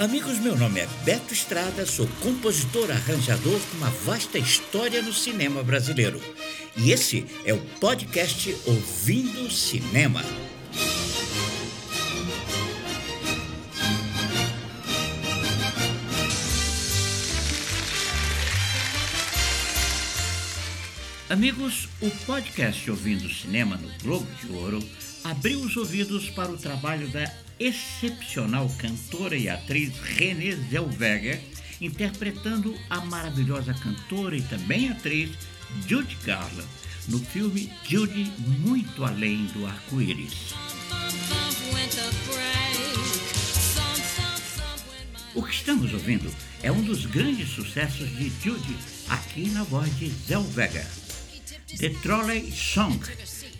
Amigos, meu nome é Beto Estrada, sou compositor arranjador com uma vasta história no cinema brasileiro. E esse é o podcast Ouvindo Cinema. Amigos, o podcast Ouvindo Cinema no Globo de Ouro abriu os ouvidos para o trabalho da excepcional cantora e atriz Renée Zellweger, interpretando a maravilhosa cantora e também atriz Judy Garland no filme Judy Muito Além do Arco-Íris. O que estamos ouvindo é um dos grandes sucessos de Judy aqui na voz de Zellweger. The Trolley Song,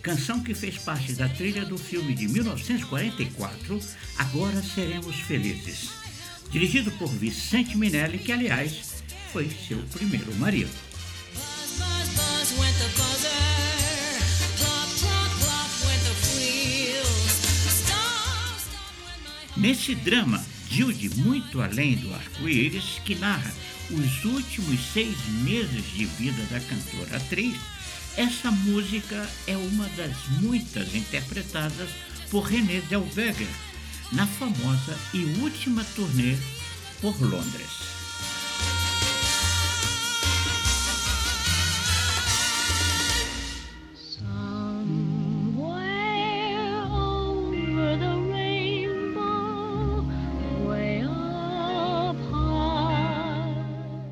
canção que fez parte da trilha do filme de 1944, Agora Seremos Felizes, dirigido por Vicente Minelli, que aliás foi seu primeiro marido. Nesse drama, Jude Muito Além do Arco-Íris, que narra os últimos seis meses de vida da cantora atriz, essa música é uma das muitas interpretadas por René Zellweger na famosa e última turnê por Londres.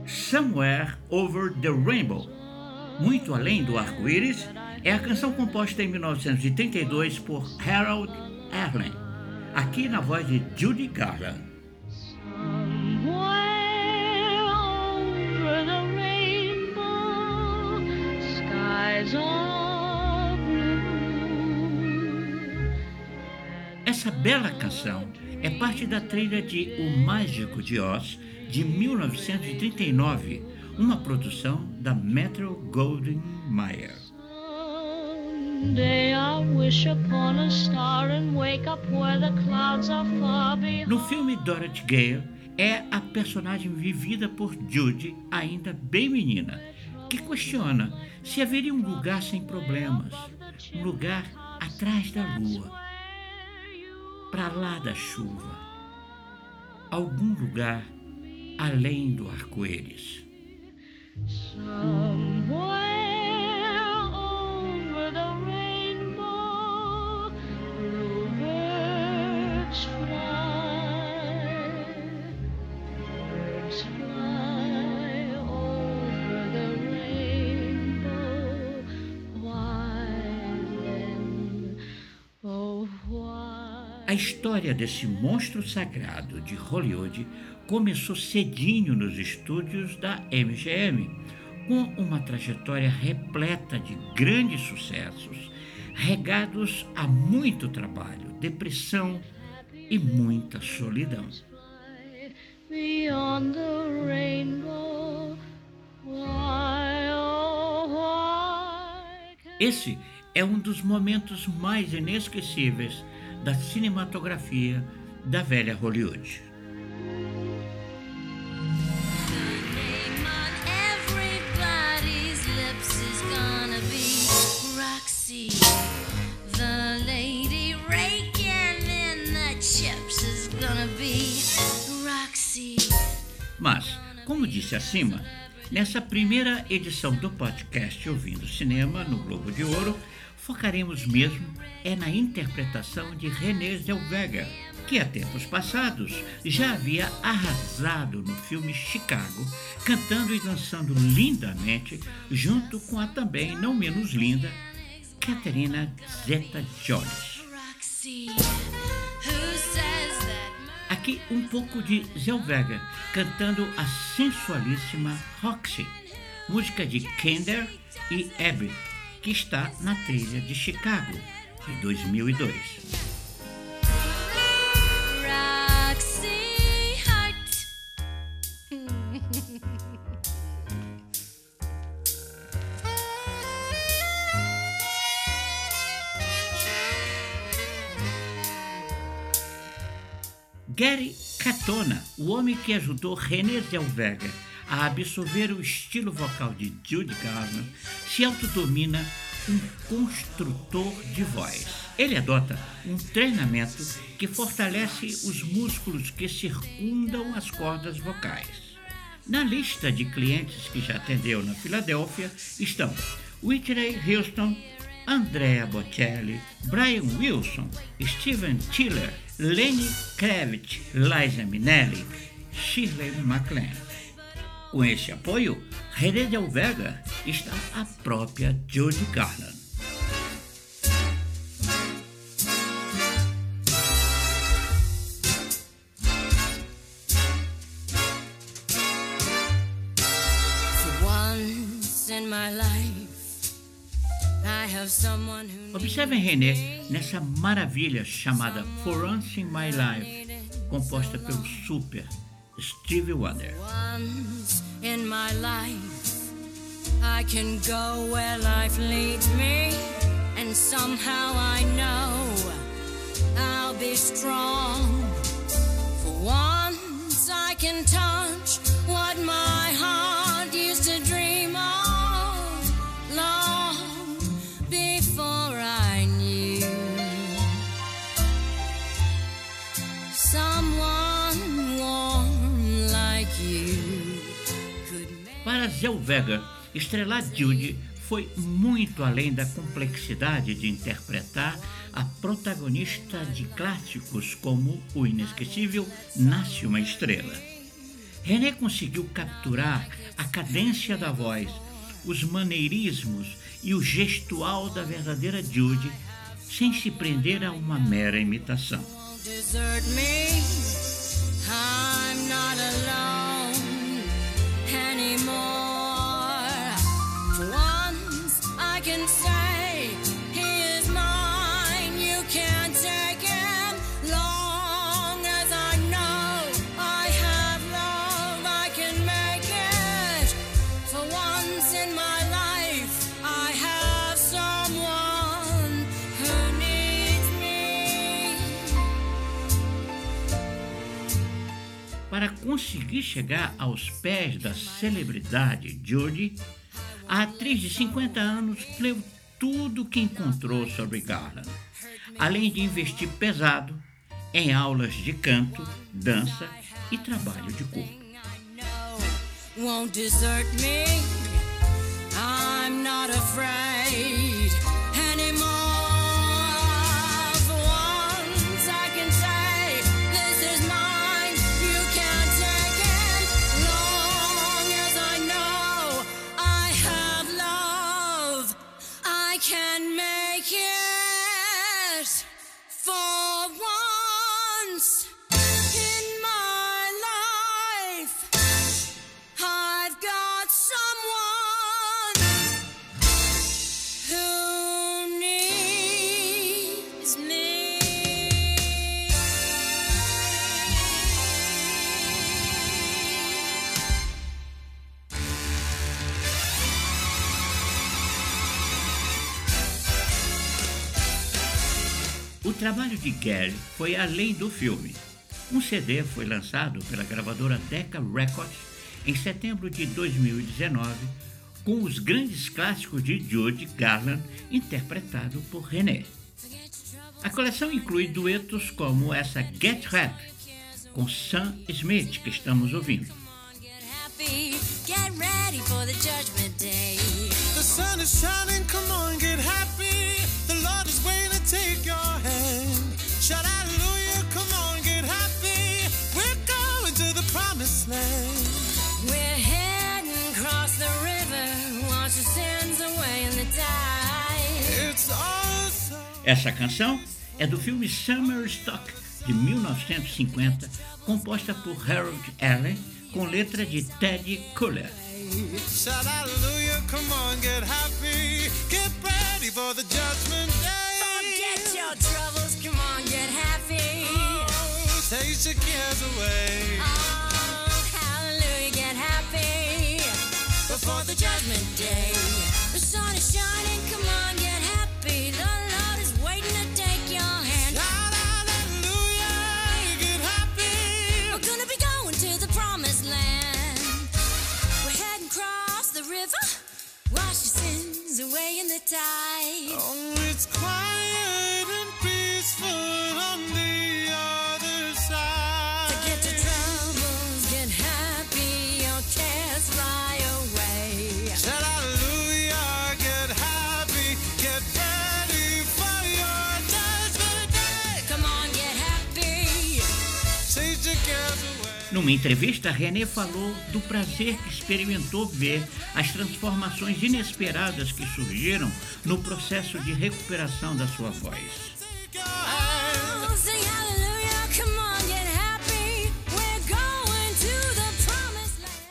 Somewhere Over the Rainbow muito Além do Arco-Íris, é a canção composta em 1932 por Harold Arlen, aqui na voz de Judy Garland. Essa bela canção é parte da trilha de O Mágico de Oz, de 1939, uma produção da Metro Goldwyn Mayer. No filme Dorothy Gale, é a personagem vivida por Judy, ainda bem menina, que questiona se haveria um lugar sem problemas, um lugar atrás da lua, para lá da chuva, algum lugar além do arco-íris. A história desse monstro sagrado de Hollywood começou cedinho nos estúdios da MGM, com uma trajetória repleta de grandes sucessos, regados a muito trabalho, depressão e muita solidão. Esse é um dos momentos mais inesquecíveis da cinematografia da velha Hollywood. Mas, como disse acima, nessa primeira edição do podcast Ouvindo Cinema no Globo de Ouro, focaremos mesmo é na interpretação de René Zellweger, que há tempos passados já havia arrasado no filme Chicago, cantando e dançando lindamente junto com a também não menos linda Catherine Zeta-Jones. Aqui um pouco de Zellweger cantando a sensualíssima Roxy, música de Kender e Abby que está na trilha de Chicago, de 2002. Gary Catona, o homem que ajudou René Zellweger a absorver o estilo vocal de Judy Garland, se autodomina um construtor de voz. Ele adota um treinamento que fortalece os músculos que circundam as cordas vocais. Na lista de clientes que já atendeu na Filadélfia estão Whitney Houston, Andrea Bocelli, Brian Wilson, Steven Tiller, Lenny Kravitz, Liza Minnelli, Shirley MacLaine. Com esse apoio, René Del Vega está a própria Judy Garland. Observem René nessa maravilha chamada For Once in My Life, composta pelo super Stevie Wonder. Once in my life, I can go where life leads me, and somehow I know I'll be strong. For once, I can touch what my Para Zellweger, estrelar Judy foi muito além da complexidade de interpretar a protagonista de clássicos como o inesquecível Nasce uma Estrela. René conseguiu capturar a cadência da voz, os maneirismos e o gestual da verdadeira Judy, sem se prender a uma mera imitação. Para conseguir chegar aos pés da celebridade Judy, a atriz de 50 anos leu tudo que encontrou sobre Garland, além de investir pesado em aulas de canto, dança e trabalho de corpo. Won't desert me. I'm not afraid. Trabalho de Gary foi além do filme. Um CD foi lançado pela gravadora Decca Records em setembro de 2019 com os grandes clássicos de Judy Garland interpretado por René. A coleção inclui duetos como essa Get Rap com Sam Smith que estamos ouvindo. Get ready for the judgment day. The sun is shining, come on, get happy. Essa canção é do filme Summer Stock de 1950, composta por Harold Allen, com letra de Teddy Kuller. Shout hallelujah, come on, Numa entrevista, René falou do prazer que experimentou ver as transformações inesperadas que surgiram no processo de recuperação da sua voz.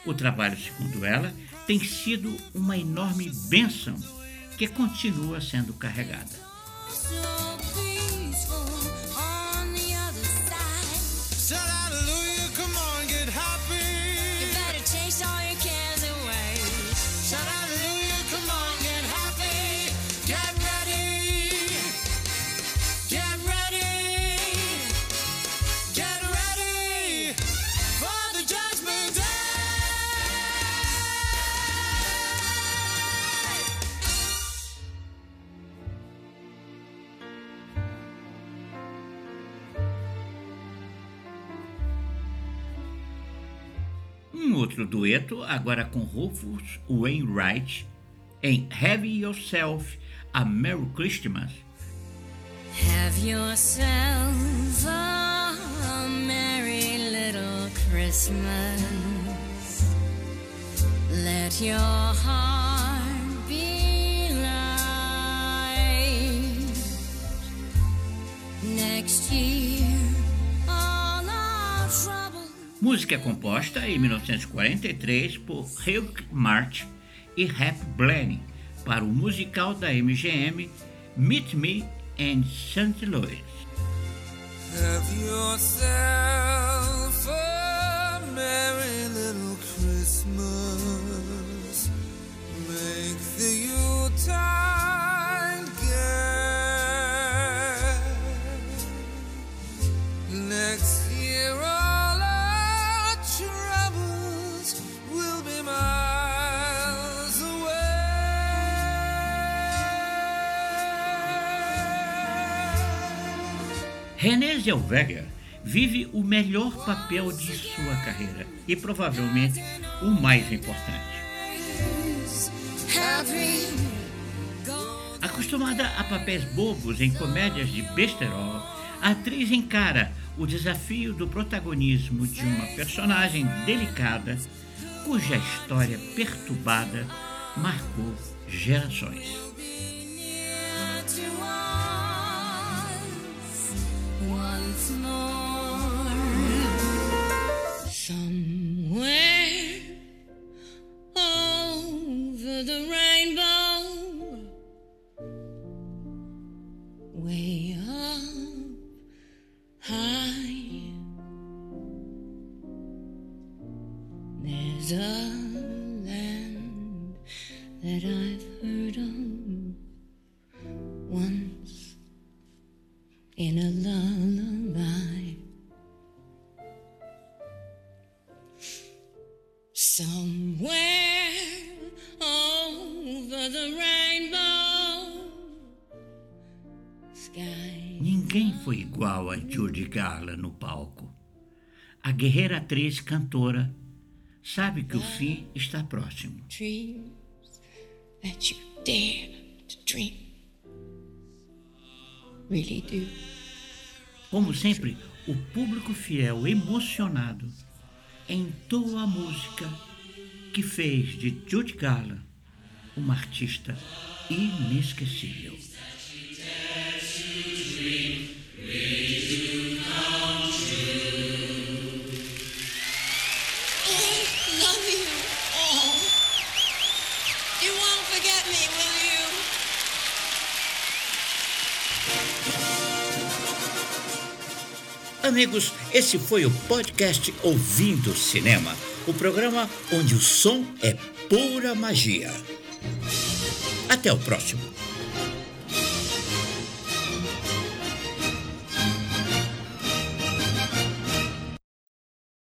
O trabalho, segundo ela, tem sido uma enorme bênção que continua sendo carregada. Outro dueto, agora com Rufus Wainwright, em Have Yourself a Merry Christmas. Have yourself a merry little Christmas. Let your heart Música composta em 1943 por Hugh March e Rap Blaney para o musical da MGM Meet Me in St. Louis. René Zellweger vive o melhor papel de sua carreira e provavelmente o mais importante. Acostumada a papéis bobos em comédias de besterol, a atriz encara o desafio do protagonismo de uma personagem delicada cuja história perturbada marcou gerações. Ninguém foi igual a Judy Garland no palco. A guerreira atriz cantora sabe que o fim está próximo. That you dare to dream. Really do. Como sempre, o público fiel, emocionado, entoa a música que fez de Judy Garland uma artista inesquecível. Amigos, esse foi o podcast Ouvindo Cinema, o programa onde o som é pura magia. Até o próximo.